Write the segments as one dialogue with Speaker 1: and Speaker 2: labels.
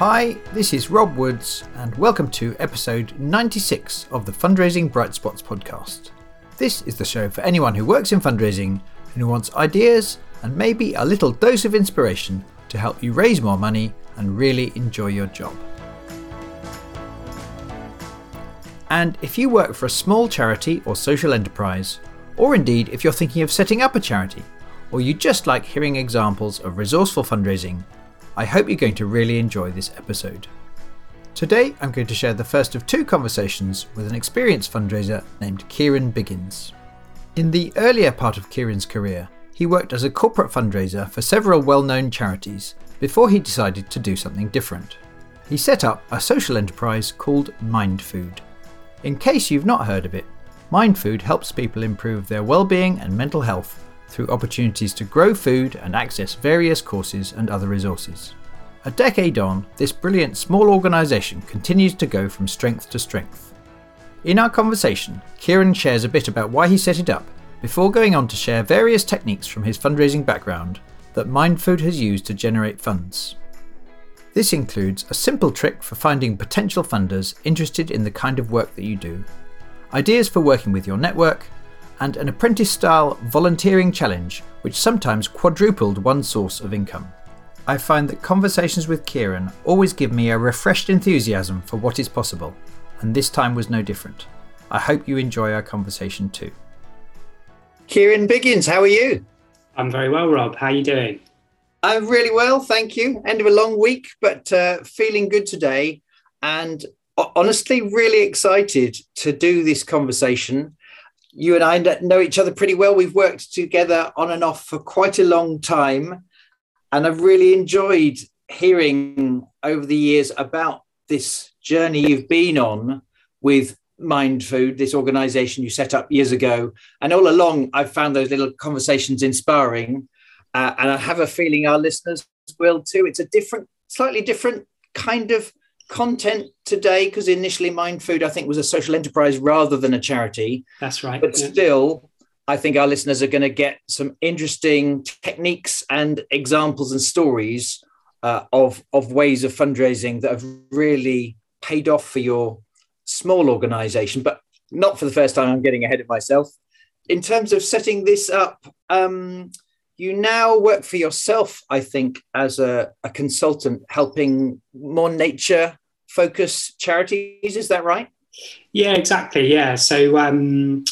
Speaker 1: Hi, this is Rob Woods, and welcome to episode 96 of the Fundraising Bright Spots podcast. This is the show for anyone who works in fundraising and who wants ideas and maybe a little dose of inspiration to help you raise more money and really enjoy your job. And if you work for a small charity or social enterprise, or indeed if you're thinking of setting up a charity, or you just like hearing examples of resourceful fundraising, I hope you're going to really enjoy this episode. Today, I'm going to share the first of two conversations with an experienced fundraiser named Kieran Biggins. In the earlier part of Kieran's career, he worked as a corporate fundraiser for several well known charities before he decided to do something different. He set up a social enterprise called Mindfood. In case you've not heard of it, Mindfood helps people improve their well-being and mental health through opportunities to grow food and access various courses and other resources. A decade on, this brilliant small organisation continues to go from strength to strength. In our conversation, Kieran shares a bit about why he set it up before going on to share various techniques from his fundraising background that Mindfood has used to generate funds. This includes a simple trick for finding potential funders interested in the kind of work that you do, ideas for working with your network, and an apprentice style volunteering challenge which sometimes quadrupled one source of income. I find that conversations with Kieran always give me a refreshed enthusiasm for what is possible, and this time was no different. I hope you enjoy our conversation too. Kieran Biggins, how are you?
Speaker 2: I'm very well, Rob. How are you doing?
Speaker 1: I'm really well, thank you. End of a long week, but uh, feeling good today. And honestly, really excited to do this conversation. You and I know each other pretty well. We've worked together on and off for quite a long time. And I've really enjoyed hearing over the years about this journey you've been on with Mindfood, this organization you set up years ago. And all along, I've found those little conversations inspiring uh, and I have a feeling our listeners will too. It's a different, slightly different kind of content today because initially Mindfood, I think, was a social enterprise rather than a charity.
Speaker 2: That's right.
Speaker 1: But yeah. still, I think our listeners are going to get some interesting techniques and examples and stories uh, of of ways of fundraising that have really paid off for your small organization. But not for the first time. I'm getting ahead of myself. In terms of setting this up, um, you now work for yourself, I think, as a, a consultant, helping more nature focused charities. Is that right?
Speaker 2: Yeah, exactly. Yeah. So um,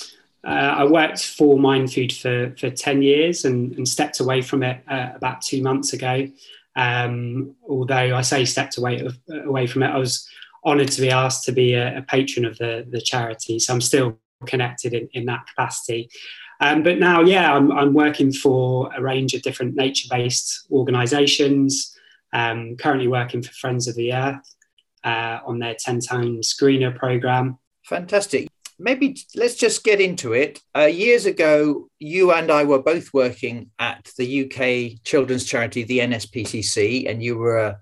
Speaker 2: uh, I worked for Mindfood for, for 10 years and, and stepped away from it uh, about two months ago. Um, although I say stepped away, away from it, I was honoured to be asked to be a, a, patron of the, the charity. So I'm still connected in, in that capacity. Um, but now, yeah, I'm, I'm, working for a range of different nature based organizations. Um, currently working for Friends of the Earth uh, on their 10 times screener program.
Speaker 1: Fantastic. Maybe let's just get into it. Uh, years ago, you and I were both working at the UK children's charity, the NSPCC, and you were a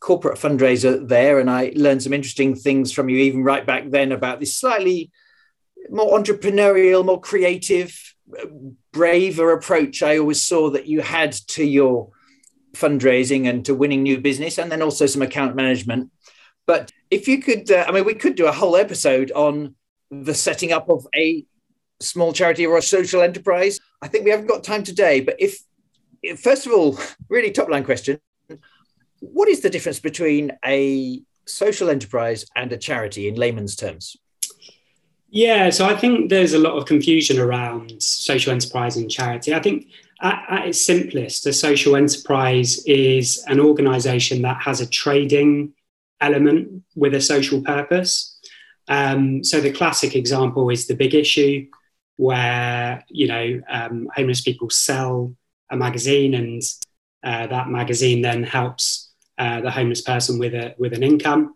Speaker 1: corporate fundraiser there. And I learned some interesting things from you, even right back then, about this slightly more entrepreneurial, more creative braver approach I always saw that you had to your fundraising and to winning new business, and then also some account management. But if you could, uh, I mean, we could do a whole episode on the setting up of a small charity or a social enterprise. I think we haven't got time today, but if, if first of all, really top line question, what is the difference between a social enterprise and a charity in layman's terms?
Speaker 2: Yeah, so I think there's a lot of confusion around social enterprise and charity. I think at, at its simplest, a social enterprise is an organization that has a trading element with a social purpose. Um, so the classic example is the big issue, where you know um, homeless people sell a magazine, and uh, that magazine then helps uh, the homeless person with a with an income.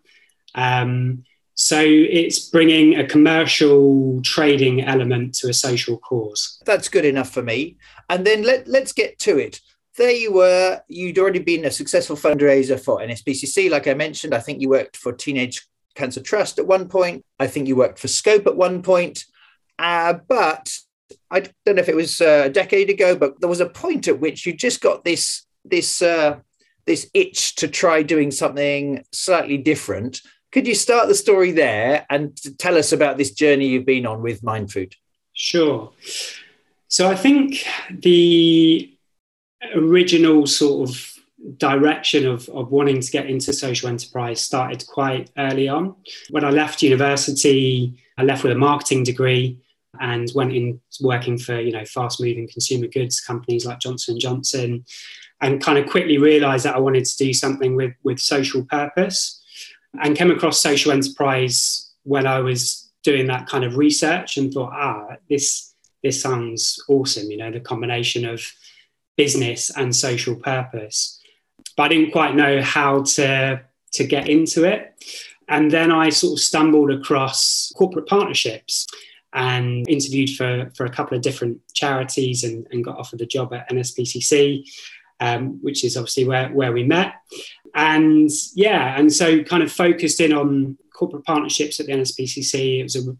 Speaker 2: Um, so it's bringing a commercial trading element to a social cause.
Speaker 1: That's good enough for me. And then let, let's get to it. There you were. You'd already been a successful fundraiser for NSPCC. Like I mentioned, I think you worked for Teenage Cancer Trust at one point. I think you worked for Scope at one point. Uh, but I don't know if it was uh, a decade ago, but there was a point at which you just got this this uh, this itch to try doing something slightly different. Could you start the story there and tell us about this journey you've been on with Mindfood?
Speaker 2: Sure. So I think the original sort of direction of, of wanting to get into social enterprise started quite early on. When I left university, I left with a marketing degree and went in working for you know fast moving consumer goods companies like Johnson Johnson, and kind of quickly realised that I wanted to do something with with social purpose, and came across social enterprise when I was doing that kind of research and thought, ah, this this sounds awesome. You know, the combination of business and social purpose, but I didn't quite know how to to get into it. And then I sort of stumbled across corporate partnerships and interviewed for, for a couple of different charities and, and got offered a job at NSPCC, um, which is obviously where, where we met. And yeah, and so kind of focused in on corporate partnerships at the NSPCC. It was a,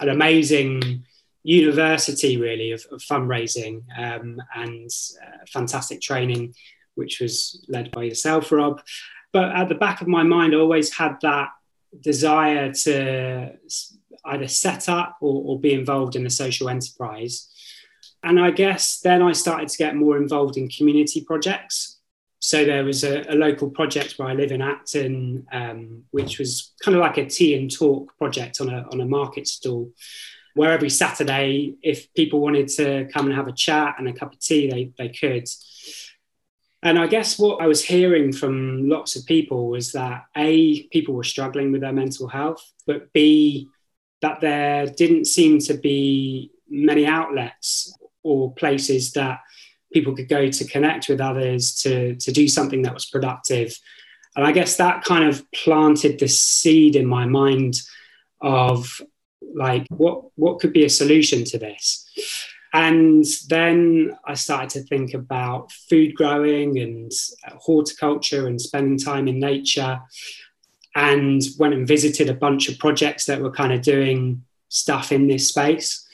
Speaker 2: an amazing university, really, of, of fundraising um, and uh, fantastic training, which was led by yourself, Rob. But at the back of my mind, I always had that desire to either set up or, or be involved in a social enterprise. And I guess then I started to get more involved in community projects. So there was a, a local project where I live in Acton, um, which was kind of like a tea and talk project on a, on a market stall, where every Saturday, if people wanted to come and have a chat and a cup of tea, they, they could. And I guess what I was hearing from lots of people was that A, people were struggling with their mental health, but B, that there didn't seem to be many outlets or places that people could go to connect with others to, to do something that was productive. And I guess that kind of planted the seed in my mind of like what what could be a solution to this. And then I started to think about food growing and horticulture and spending time in nature and went and visited a bunch of projects that were kind of doing stuff in this space.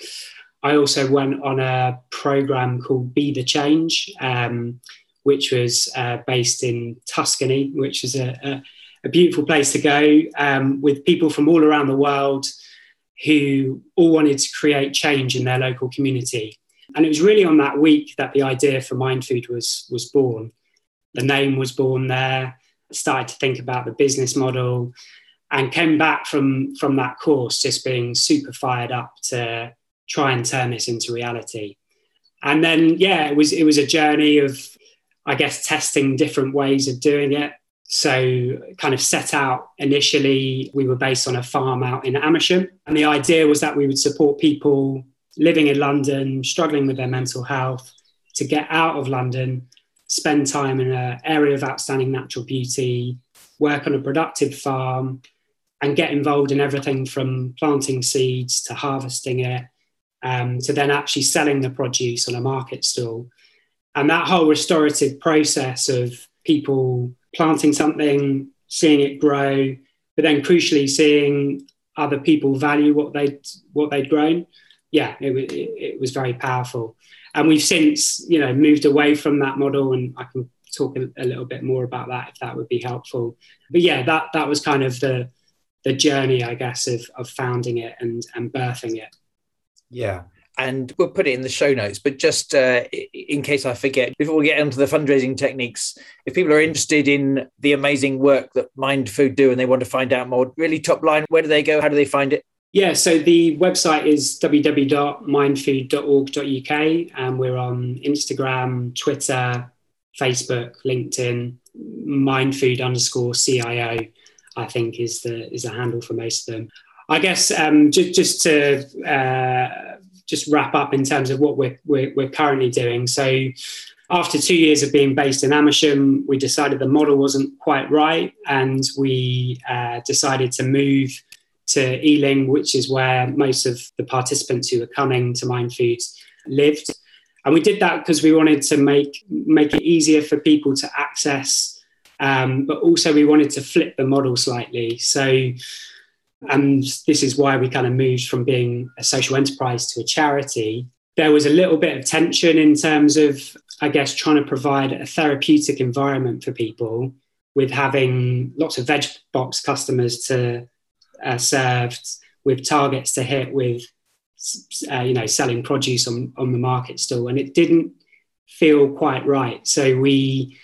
Speaker 2: I also went on a program called Be the Change, um, which was uh, based in Tuscany, which is a, a, a beautiful place to go um, with people from all around the world who all wanted to create change in their local community. And it was really on that week that the idea for Mindfood was, was born. The name was born there started to think about the business model and came back from from that course just being super fired up to try and turn this into reality and then yeah it was it was a journey of i guess testing different ways of doing it so kind of set out initially we were based on a farm out in amersham and the idea was that we would support people living in london struggling with their mental health to get out of london spend time in an area of outstanding natural beauty, work on a productive farm, and get involved in everything from planting seeds to harvesting it um, to then actually selling the produce on a market stall. And that whole restorative process of people planting something, seeing it grow, but then crucially seeing other people value what they'd what they'd grown. Yeah, it, it, it was very powerful. And we've since you know moved away from that model and i can talk a, a, little bit more about that if that would be helpful. But yeah that that was kind of the the journey i guess of of founding it and and birthing it.
Speaker 1: Yeah and we'll put it in the show notes but just uh, in case i forget before we get into the fundraising techniques if people are interested in the amazing work that mind food do and they want to find out more really top line where do they go how do they find it
Speaker 2: yeah, so the website is www.mindfood.org.uk, and we're on Instagram, Twitter, Facebook, LinkedIn, mindfood underscore CIO, I think is the is the handle for most of them. I guess um, just just to uh, just wrap up in terms of what we're, we're, we're currently doing. So after two years of being based in Amersham, we decided the model wasn't quite right, and we uh, decided to move to Ealing, which is where most of the participants who were coming to Mind Foods lived. And we did that because we wanted to make make it easier for people to access, um, but also we wanted to flip the model slightly. So, and this is why we kind of moved from being a social enterprise to a charity. There was a little bit of tension in terms of I guess, trying to provide a therapeutic environment for people with having lots of veg box customers to uh, serve, with targets to hit, with uh, you know selling produce on on the market still, and it didn't feel quite right. So we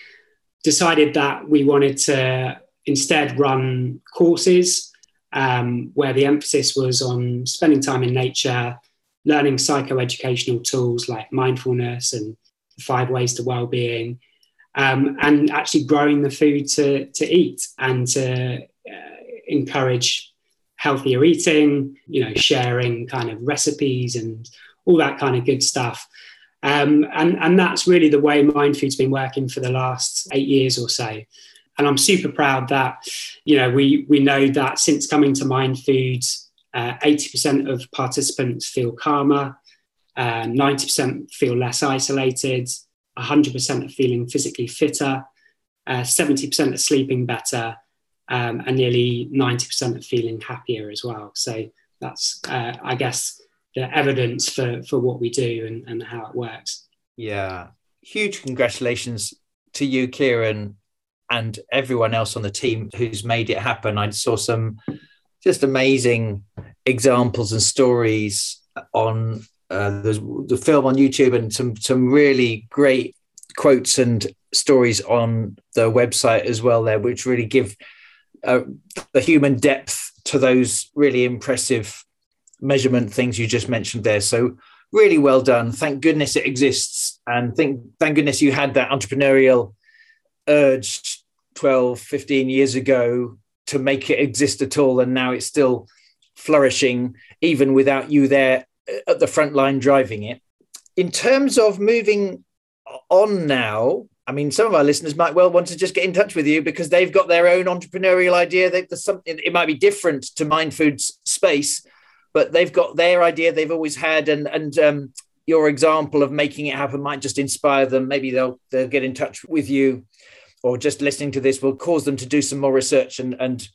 Speaker 2: decided that we wanted to instead run courses um, where the emphasis was on spending time in nature, learning psychoeducational tools like mindfulness and the five ways to well-being, um, and actually growing the food to, to eat and to uh, encourage healthier eating, you know, sharing kind of recipes and all that kind of good stuff. Um, and, and that's really the way Mind Food's been working for the last eight years or so. And I'm super proud that, you know, we, we know that since coming to Mind Foods, uh, 80% of participants feel calmer, uh, 90% feel less isolated, 100% are feeling physically fitter, uh, 70% are sleeping better, um, and nearly 90% are feeling happier as well. So that's, uh, I guess, the evidence for, for what we do and, and how it works.
Speaker 1: Yeah. Huge congratulations to you, Kieran, and everyone else on the team who's made it happen. I saw some just amazing examples and stories on uh, the, film on YouTube and some some really great quotes and stories on the website as well there, which really give uh, the human depth to those really impressive measurement things you just mentioned there. So really well done. Thank goodness it exists, and thank thank goodness you had that entrepreneurial urge 12, 15 years ago to make it exist at all, and now it's still flourishing even without you there at the front line driving it. In terms of moving on now, I mean, some of our listeners might well want to just get in touch with you because they've got their own entrepreneurial idea. They, there's something it might be different to Mind Foods space, but they've got their idea they've always had, and and um, your example of making it happen might just inspire them. Maybe they'll they'll get in touch with you, or just listening to this will cause them to do some more research and and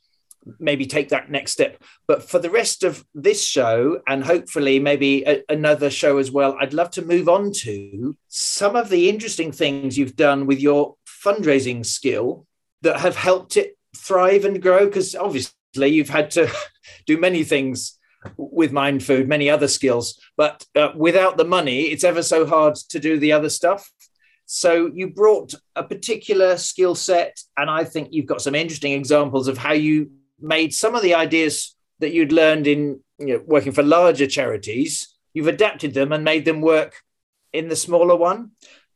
Speaker 1: maybe take that next step. But for the rest of this show, and hopefully maybe a, another show as well, I'd love to move on to some of the interesting things you've done with your fundraising skill that have helped it thrive and grow. Because obviously, you've had to do many things with mind food, many other skills, but uh, without the money, it's ever so hard to do the other stuff. So you brought a particular skill set, and I think you've got some interesting examples of how you made some of the ideas that you'd learned in you know, working for larger charities, you've adapted them and made them work in the smaller one.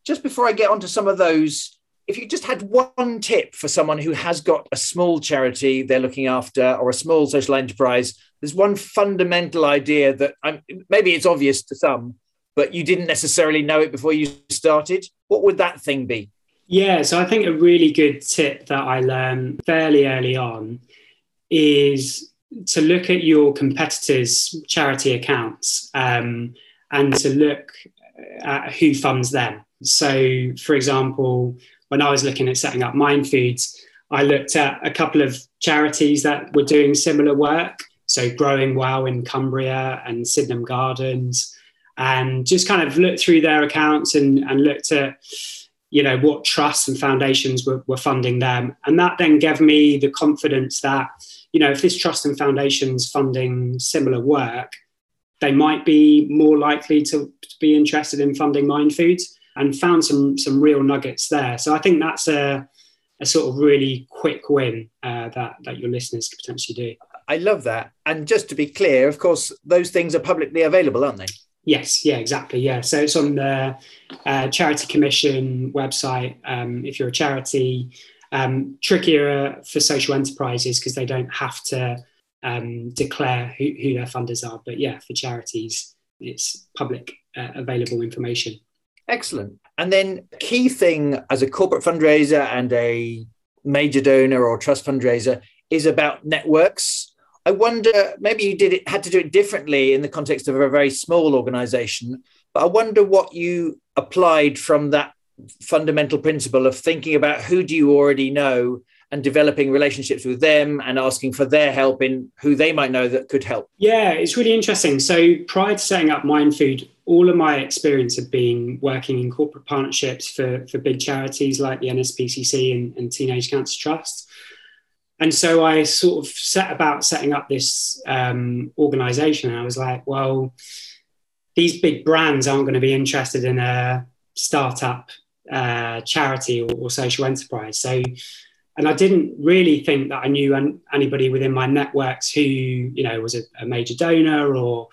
Speaker 1: Just before I get onto some of those, if you just had one tip for someone who has got a small charity they're looking after or a small social enterprise, there's one fundamental idea that I'm, maybe it's obvious to some, but you didn't necessarily know it before you started. What would that thing be?
Speaker 2: Yeah, so I think a really good tip that I learned fairly early on is to look at your competitors' charity accounts um, and to look at who funds them. So, for example, when I was looking at setting up Mind Foods, I looked at a couple of charities that were doing similar work. So, Growing Well in Cumbria and Sydenham Gardens, and just kind of looked through their accounts and, and looked at you know what trusts and foundations were, were funding them and that then gave me the confidence that you know, if this trust and foundation's funding similar work, they might be more likely to, to be interested in funding Mind Foods and found some some real nuggets there. So I think that's a, a sort of really quick win uh, that that your listeners could potentially do.
Speaker 1: I love that. And just to be clear, of course, those things are publicly available, aren't they?
Speaker 2: Yes, yeah, exactly. Yeah, so it's on the uh, Charity Commission website. Um, if you're a charity, um, trickier for social enterprises because they don't have to um, declare who, who, their funders are. But yeah, for charities, it's public uh, available information.
Speaker 1: Excellent. And then, key thing as a corporate fundraiser and a major donor or trust fundraiser is about networks. I wonder maybe you did it had to do it differently in the context of a very small organization, but I wonder what you applied from that fundamental principle of thinking about who do you already know and developing relationships with them and asking for their help in who they might know that could help?
Speaker 2: Yeah, it's really interesting. So prior to setting up Mindfood, all of my experience had been working in corporate partnerships for, for big charities like the NSPCC and, and Teenage Cancer Trust. And so I sort of set about setting up this um, organization. And I was like, well, these big brands aren't going to be interested in a startup uh, charity or, or, social enterprise. So, and I didn't really think that I knew an, anybody within my networks who, you know, was a, a major donor or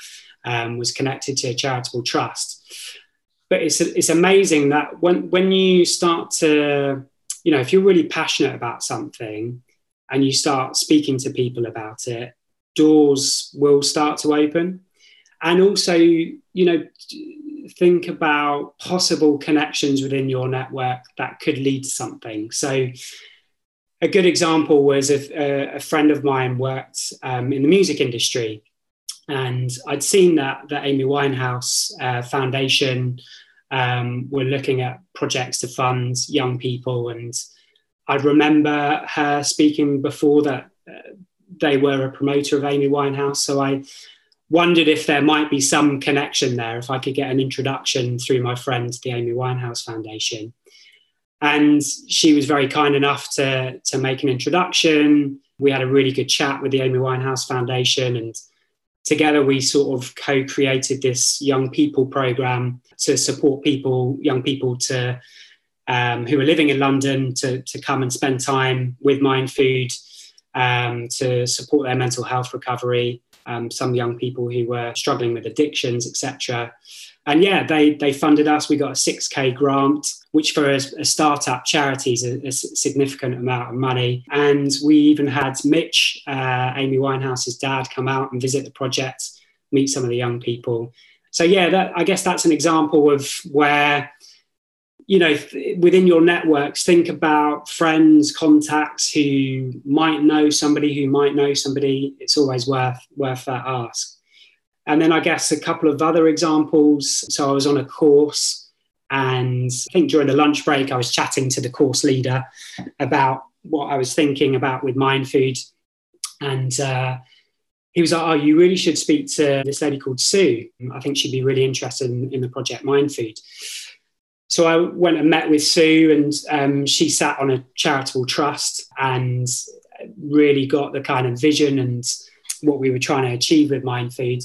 Speaker 2: um, was connected to a charitable trust. But it's it's amazing that when when you start to, you know, if you're really passionate about something and you start speaking to people about it, doors will start to open. And also, you know, think about possible connections within your network that could lead to something. So, a good example was a, a friend of mine worked um, in the music industry, and I'd seen that the Amy Winehouse uh, Foundation um, were looking at projects to fund young people, and I remember her speaking before that uh, they were a promoter of Amy Winehouse, so I wondered if there might be some connection there, if I could get an introduction through my friend the Amy Winehouse Foundation. And she was very kind enough to, to make an introduction. We had a really good chat with the Amy Winehouse Foundation, and together we sort of co created this young people program to support people, young people to. Um, who are living in London to, to come and spend time with Mindfood um, to support their mental health recovery um, some young people who were struggling with addictions, etc. And yeah, they they funded us. We got a six k grant, which for a, a startup charity is a, a, significant amount of money. And we even had Mitch, uh, Amy Winehouse's dad, come out and visit the project, meet some of the young people. So yeah, that, I guess that's an example of where you know, within your networks, think about friends, contacts who might know somebody who might know somebody. It's always worth worth that ask. And then I guess a couple of other examples. So I was on a course, and I think during the lunch break, I was chatting to the course leader about what I was thinking about with Mindfood, and uh, he was like, "Oh, you really should speak to this lady called Sue. I think she'd be really interested in, in the project Mindfood." So I went and met with Sue, and um, she sat on a charitable trust and really got the kind of vision and what we were trying to achieve with Mindfood.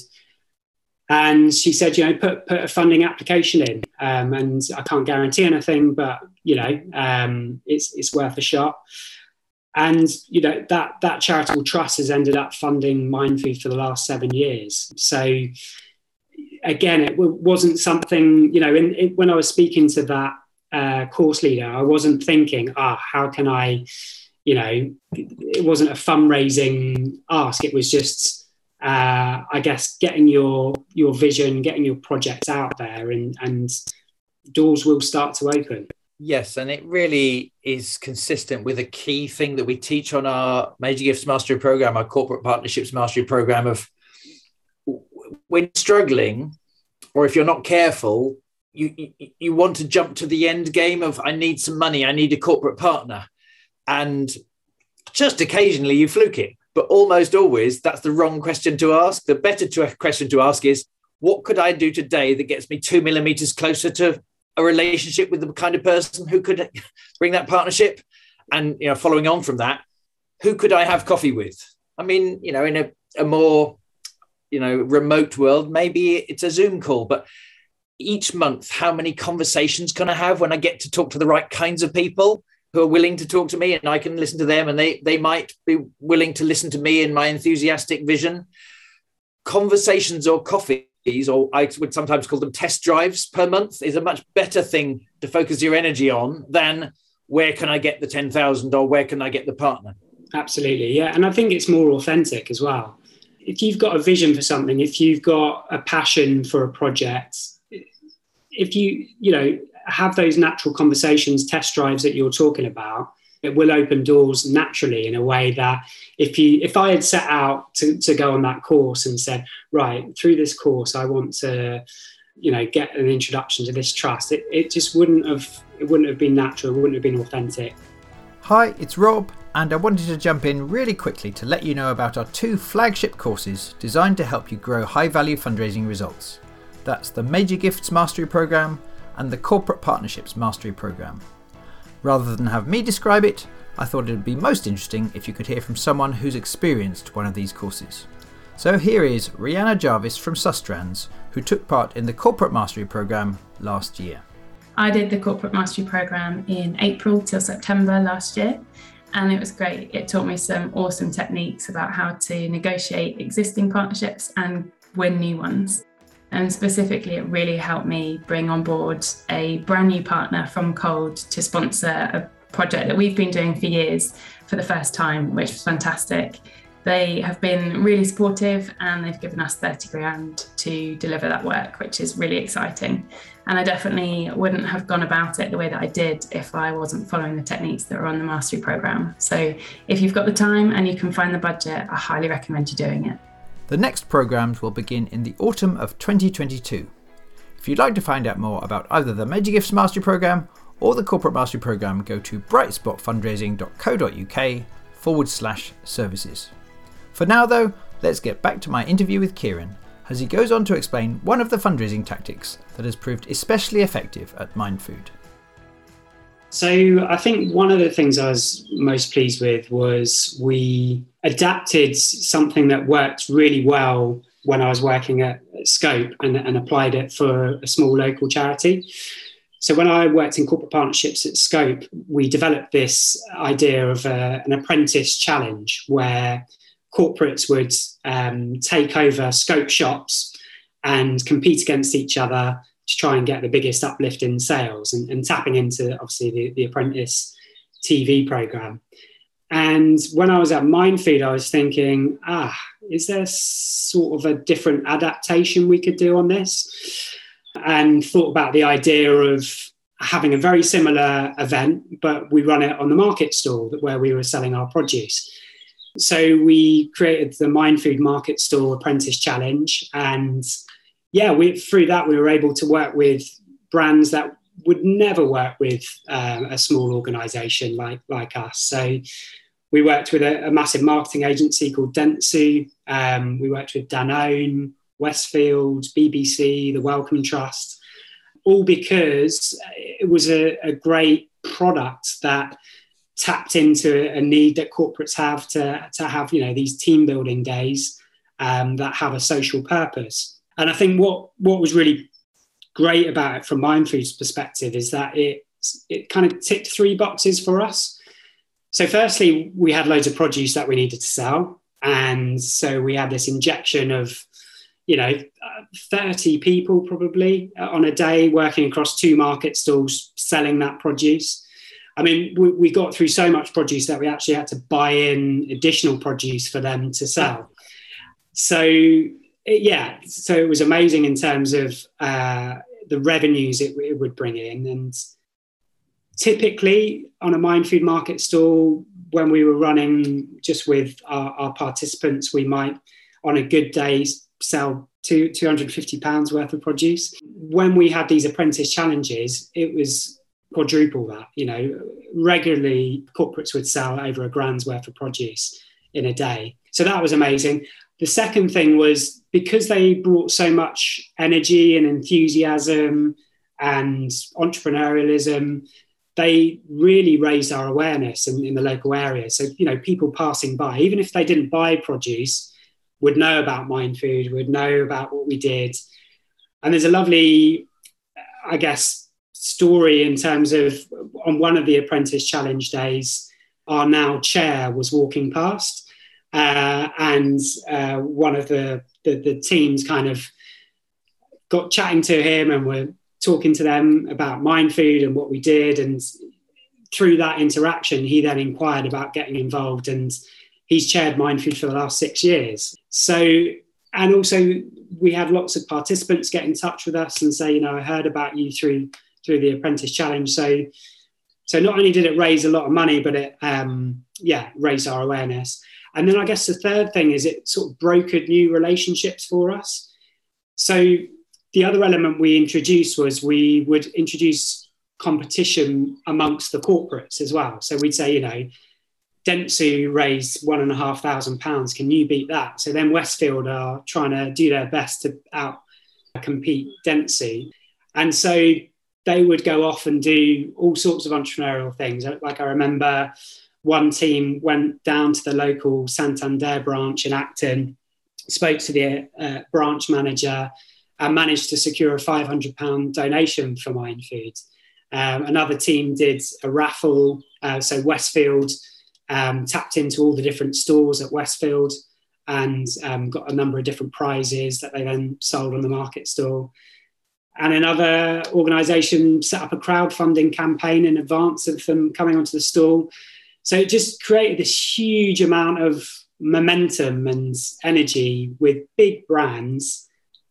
Speaker 2: And she said, you know, put put a funding application in, um, and I can't guarantee anything, but you know, um, it's it's worth a shot. And you know that that charitable trust has ended up funding Mindfood for the last seven years. So again, it w- wasn't something, you know, in, in, when I was speaking to that uh, course leader, I wasn't thinking, ah, how can I, you know, it wasn't a fundraising ask. It was just, uh, I guess, getting your your vision, getting your projects out there, and and doors will start to open.
Speaker 1: Yes, and it really is consistent with a key thing that we teach on our Major Gifts Mastery Program, our Corporate Partnerships Mastery Program of when struggling, or if you're not careful, you, you, you want to jump to the end game of I need some money, I need a corporate partner, and just occasionally you fluke it, but almost always that's the wrong question to ask. The better to, question to ask is, what could I do today that gets me two millimeters closer to a relationship with the kind of person who could bring that partnership? And you know, following on from that, who could I have coffee with? I mean, you know, in a, a more you know remote world maybe it's a zoom call but each month how many conversations can i have when i get to talk to the right kinds of people who are willing to talk to me and i can listen to them and they they might be willing to listen to me in my enthusiastic vision? Conversations or coffees or i would sometimes call them test drives per month is a much better thing to focus your energy on than where can i get the 10000 or where can i get the partner?
Speaker 2: Absolutely yeah and i think it's more authentic as well if you've got a vision for something, if you've got a passion for a project, if you, you know, have those natural conversations, test drives that you're talking about, it will open doors naturally in a way that if you if I had set out to, to go on that course and said, right, through this course I want to, you know, get an introduction to this trust, it, it just wouldn't have it wouldn't have been natural, it wouldn't have been authentic.
Speaker 1: Hi, it's Rob and I wanted to jump in really quickly to let you know about our two flagship courses designed to help you grow high value fundraising results. That's the Major Gifts Mastery Programme and the Corporate Partnerships Mastery Programme. Rather than have me describe it, I thought it would be most interesting if you could hear from someone who's experienced one of these courses. So here is Rihanna Jarvis from Sustrans, who took part in the Corporate Mastery Programme last year.
Speaker 3: I did the Corporate Mastery Programme in April till September last year, and it was great. It taught me some awesome techniques about how to negotiate existing partnerships and win new ones. And specifically, it really helped me bring on board a brand new partner from Cold to sponsor a project that we've been doing for years for the first time, which was fantastic. They have been really supportive and they've given us 30 grand to deliver that work, which is really exciting. And I definitely wouldn't have gone about it the way that I did if I wasn't following the techniques that are on the mastery program. So if you've got the time and you can find the budget, I highly recommend you doing it.
Speaker 1: The next programmes will begin in the autumn of 2022. If you'd like to find out more about either the Major Gifts Mastery Programme or the Corporate Mastery Programme, go to brightspotfundraising.co.uk forward slash services. For now, though, let's get back to my interview with Kieran as he goes on to explain one of the fundraising tactics that has proved especially effective at Mindfood.
Speaker 2: So, I think one of the things I was most pleased with was we adapted something that worked really well when I was working at Scope and, and applied it for a small local charity. So when I worked in corporate partnerships at Scope, we developed this idea of a, an apprentice challenge where corporates would um, take over scope shops and compete against each other to try and get the biggest uplift in sales and, and tapping into obviously the, the apprentice TV program. And when I was at Mindfood, I was thinking, ah, is there sort of a different adaptation we could do on this? And thought about the idea of having a very similar event, but we run it on the market stall where we were selling our produce. So we created the Mind Food Market Stall Apprentice Challenge, and yeah, we, through that we were able to work with brands that would never work with um, a small organisation like like us. So we worked with a, a massive marketing agency called Dentsu. Um, we worked with Danone, Westfield, BBC, the Wellcome Trust, all because it was a, a great product that tapped into a need that corporates have to, to have you know these team building days um, that have a social purpose. And i think what what was really great about it from mindfood's perspective is that it it kind of ticked three boxes for us. So firstly we had loads of produce that we needed to sell. And so we had this injection of you know 30 people probably on a day working across two market stalls selling that produce I mean, we, we, got through so much produce that we actually had to buy in additional produce for them to sell. So, yeah, so it was amazing in terms of uh, the revenues it, it, would bring in. And typically on a Mindfood market stall, when we were running just with our, our participants, we might, on a good day, sell two, 250 pounds worth of produce. When we had these apprentice challenges, it was quadruple that. You know, regularly corporates would sell over a grand's worth of produce in a day. So that was amazing. The second thing was because they brought so much energy and enthusiasm and entrepreneurialism, they really raised our awareness in, in the local area. So, you know, people passing by, even if they didn't buy produce, would know about Mind Food, would know about what we did. And there's a lovely, I guess, story in terms of on one of the apprentice challenge days our now chair was walking past uh, and uh, one of the, the, the teams kind of got chatting to him and were talking to them about Mindfood and what we did. And through that interaction he then inquired about getting involved and he's chaired Mindfood for the last six years. So and also we had lots of participants get in touch with us and say you know i heard about you through through the apprentice challenge. So, so not only did it raise a lot of money, but it um, yeah raised our awareness. And then I guess the third thing is it sort of brokered new relationships for us. So the other element we introduced was we would introduce competition amongst the corporates as well. So we'd say, you know, Dentsu raised one and a half thousand pounds. Can you beat that? So then Westfield are trying to do their best to out compete Dentsu. And so they would go off and do all sorts of entrepreneurial things. Like I remember one team went down to the local Santander branch in Acton, spoke to the uh, branch manager, and managed to secure a £500 donation for Mind Food. Um, another team did a raffle. Uh, so Westfield um, tapped into all the different stores at Westfield and um, got a number of different prizes that they then sold on the market stall and another organisation set up a crowdfunding campaign in advance of them coming onto the stall. So it just created this huge amount of momentum and energy with big brands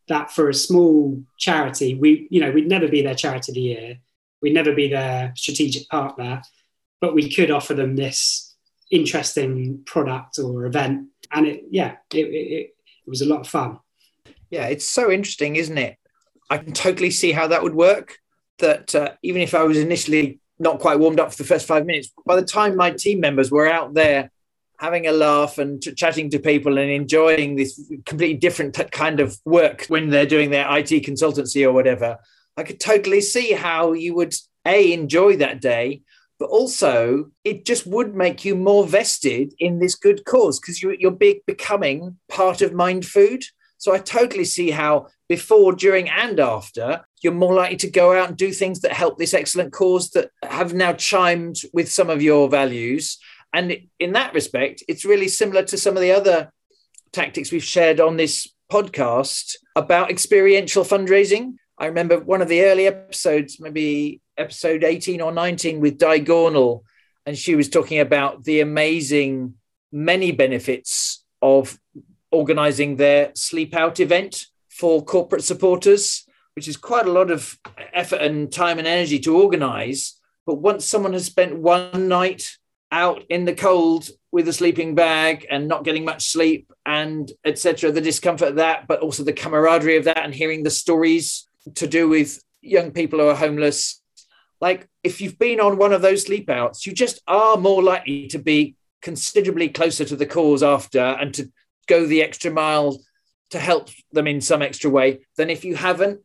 Speaker 2: that for a small charity, we, you know, we'd never be their charity of the year, we'd never be their strategic partner, but we could offer them this interesting product or event. And it, yeah, it, it, it was a lot of fun.
Speaker 1: Yeah, it's so interesting, isn't it? I can totally see how that would work. That uh, even if I was initially not quite warmed up for the first five minutes, by the time my team members were out there having a laugh and chatting to people and enjoying this completely different t- kind of work when they're doing their IT consultancy or whatever, I could totally see how you would a enjoy that day, but also it just would make you more vested in this good cause because you, you're big becoming part of Mind Food. So I totally see how before, during, and after, you're more likely to go out and do things that help this excellent cause that have now chimed with some of your values. And in that respect, it's really similar to some of the other tactics we've shared on this podcast about experiential fundraising. I remember one of the early episodes, maybe episode 18 or 19 with Di Gornall, and she was talking about the amazing many benefits of organizing their sleep out event for corporate supporters, which is quite a lot of effort and time and energy to organize. But once someone has spent one night out in the cold with a sleeping bag and not getting much sleep and etc the discomfort of that but also the camaraderie of that and hearing the stories to do with young people who are homeless like if you've been on one of those sleep outs you just are more likely to be considerably closer to the cause after and to go the extra mile to help them in some extra way than if you haven't.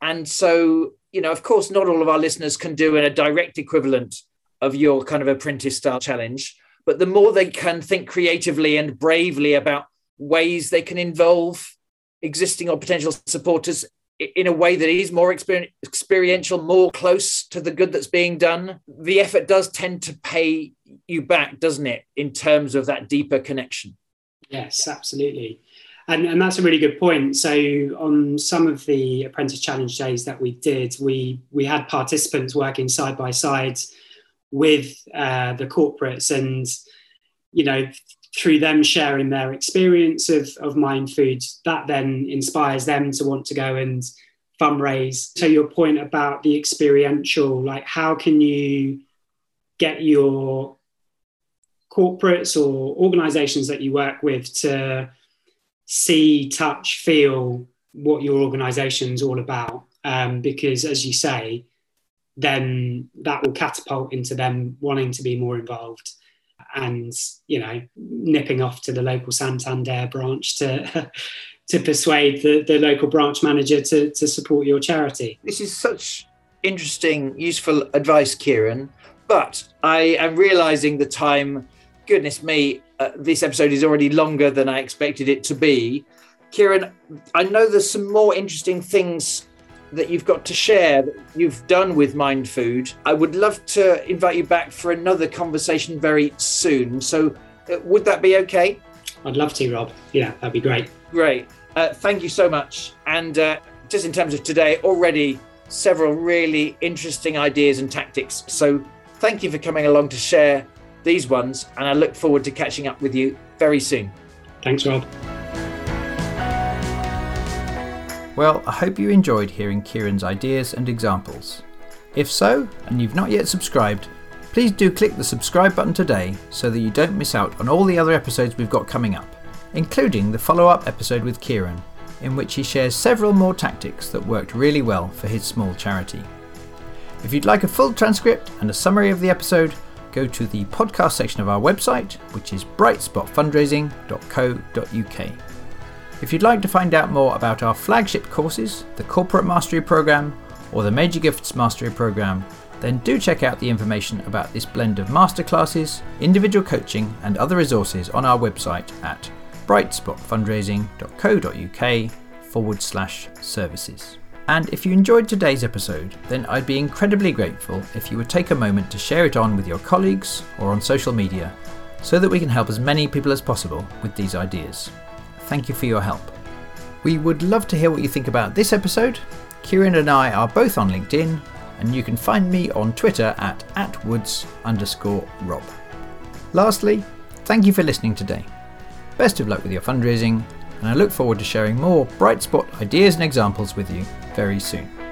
Speaker 1: And so, you know, of course, not all of our listeners can do a direct equivalent of your kind of apprentice style challenge, but the more they can think creatively and bravely about ways they can involve existing or potential supporters in a way that is more experiential, more close to the good that's being done, the effort does tend to pay you back, doesn't it, in terms of that deeper connection?
Speaker 2: Yes, absolutely. And, and that's a really good point. So on some of the apprentice challenge days that we did, we we had participants working side by side with uh, the corporates, and you know through them sharing their experience of of mind food, that then inspires them to want to go and fundraise. So your point about the experiential, like how can you get your corporates or organizations that you work with to see, touch, feel what your organization's all about. Um, because as you say, then that will catapult into them wanting to be more involved and you know nipping off to the local Santander branch to to persuade the, the local branch manager to, to support your charity.
Speaker 1: This is such interesting, useful advice, Kieran. But I am realizing the time, goodness me, uh, this episode is already longer than I expected it to be. Kieran, I know there's some more interesting things that you've got to share that you've done with Mind Food. I would love to invite you back for another conversation very soon. So, uh, would that be okay?
Speaker 2: I'd love to, Rob. Yeah, that'd be great.
Speaker 1: Great. Uh, thank you so much. And uh, just in terms of today, already several really interesting ideas and tactics. So, thank you for coming along to share these ones, and I look forward to catching up with you very soon.
Speaker 2: Thanks, Rob.
Speaker 1: Well, I hope you enjoyed hearing Kieran's ideas and examples. If so, and you've not yet subscribed, please do click the subscribe button today so that you don't miss out on all the other episodes we've got coming up, including the follow up episode with Kieran, in which he shares several more tactics that worked really well for his small charity. If you'd like a full transcript and a summary of the episode, go to the podcast section of our website, which is brightspotfundraising.co.uk. If you'd like to find out more about our flagship courses, the Corporate Mastery Programme or the Major Gifts Mastery Programme, then do check out the information about this blend of masterclasses, individual coaching, and other resources on our website at brightspotfundraising.co.uk forward slash services. And if you enjoyed today's episode, then I'd be incredibly grateful if you would take a moment to share it on with your colleagues or on social media so that we can help as many people as possible with these ideas. Thank you for your help. We would love to hear what you think about this episode. Kieran and I are both on LinkedIn, and you can find me on Twitter at atwoods underscore rob. Lastly, thank you for listening today. Best of luck with your fundraising, and I look forward to sharing more bright spot ideas and examples with you very soon.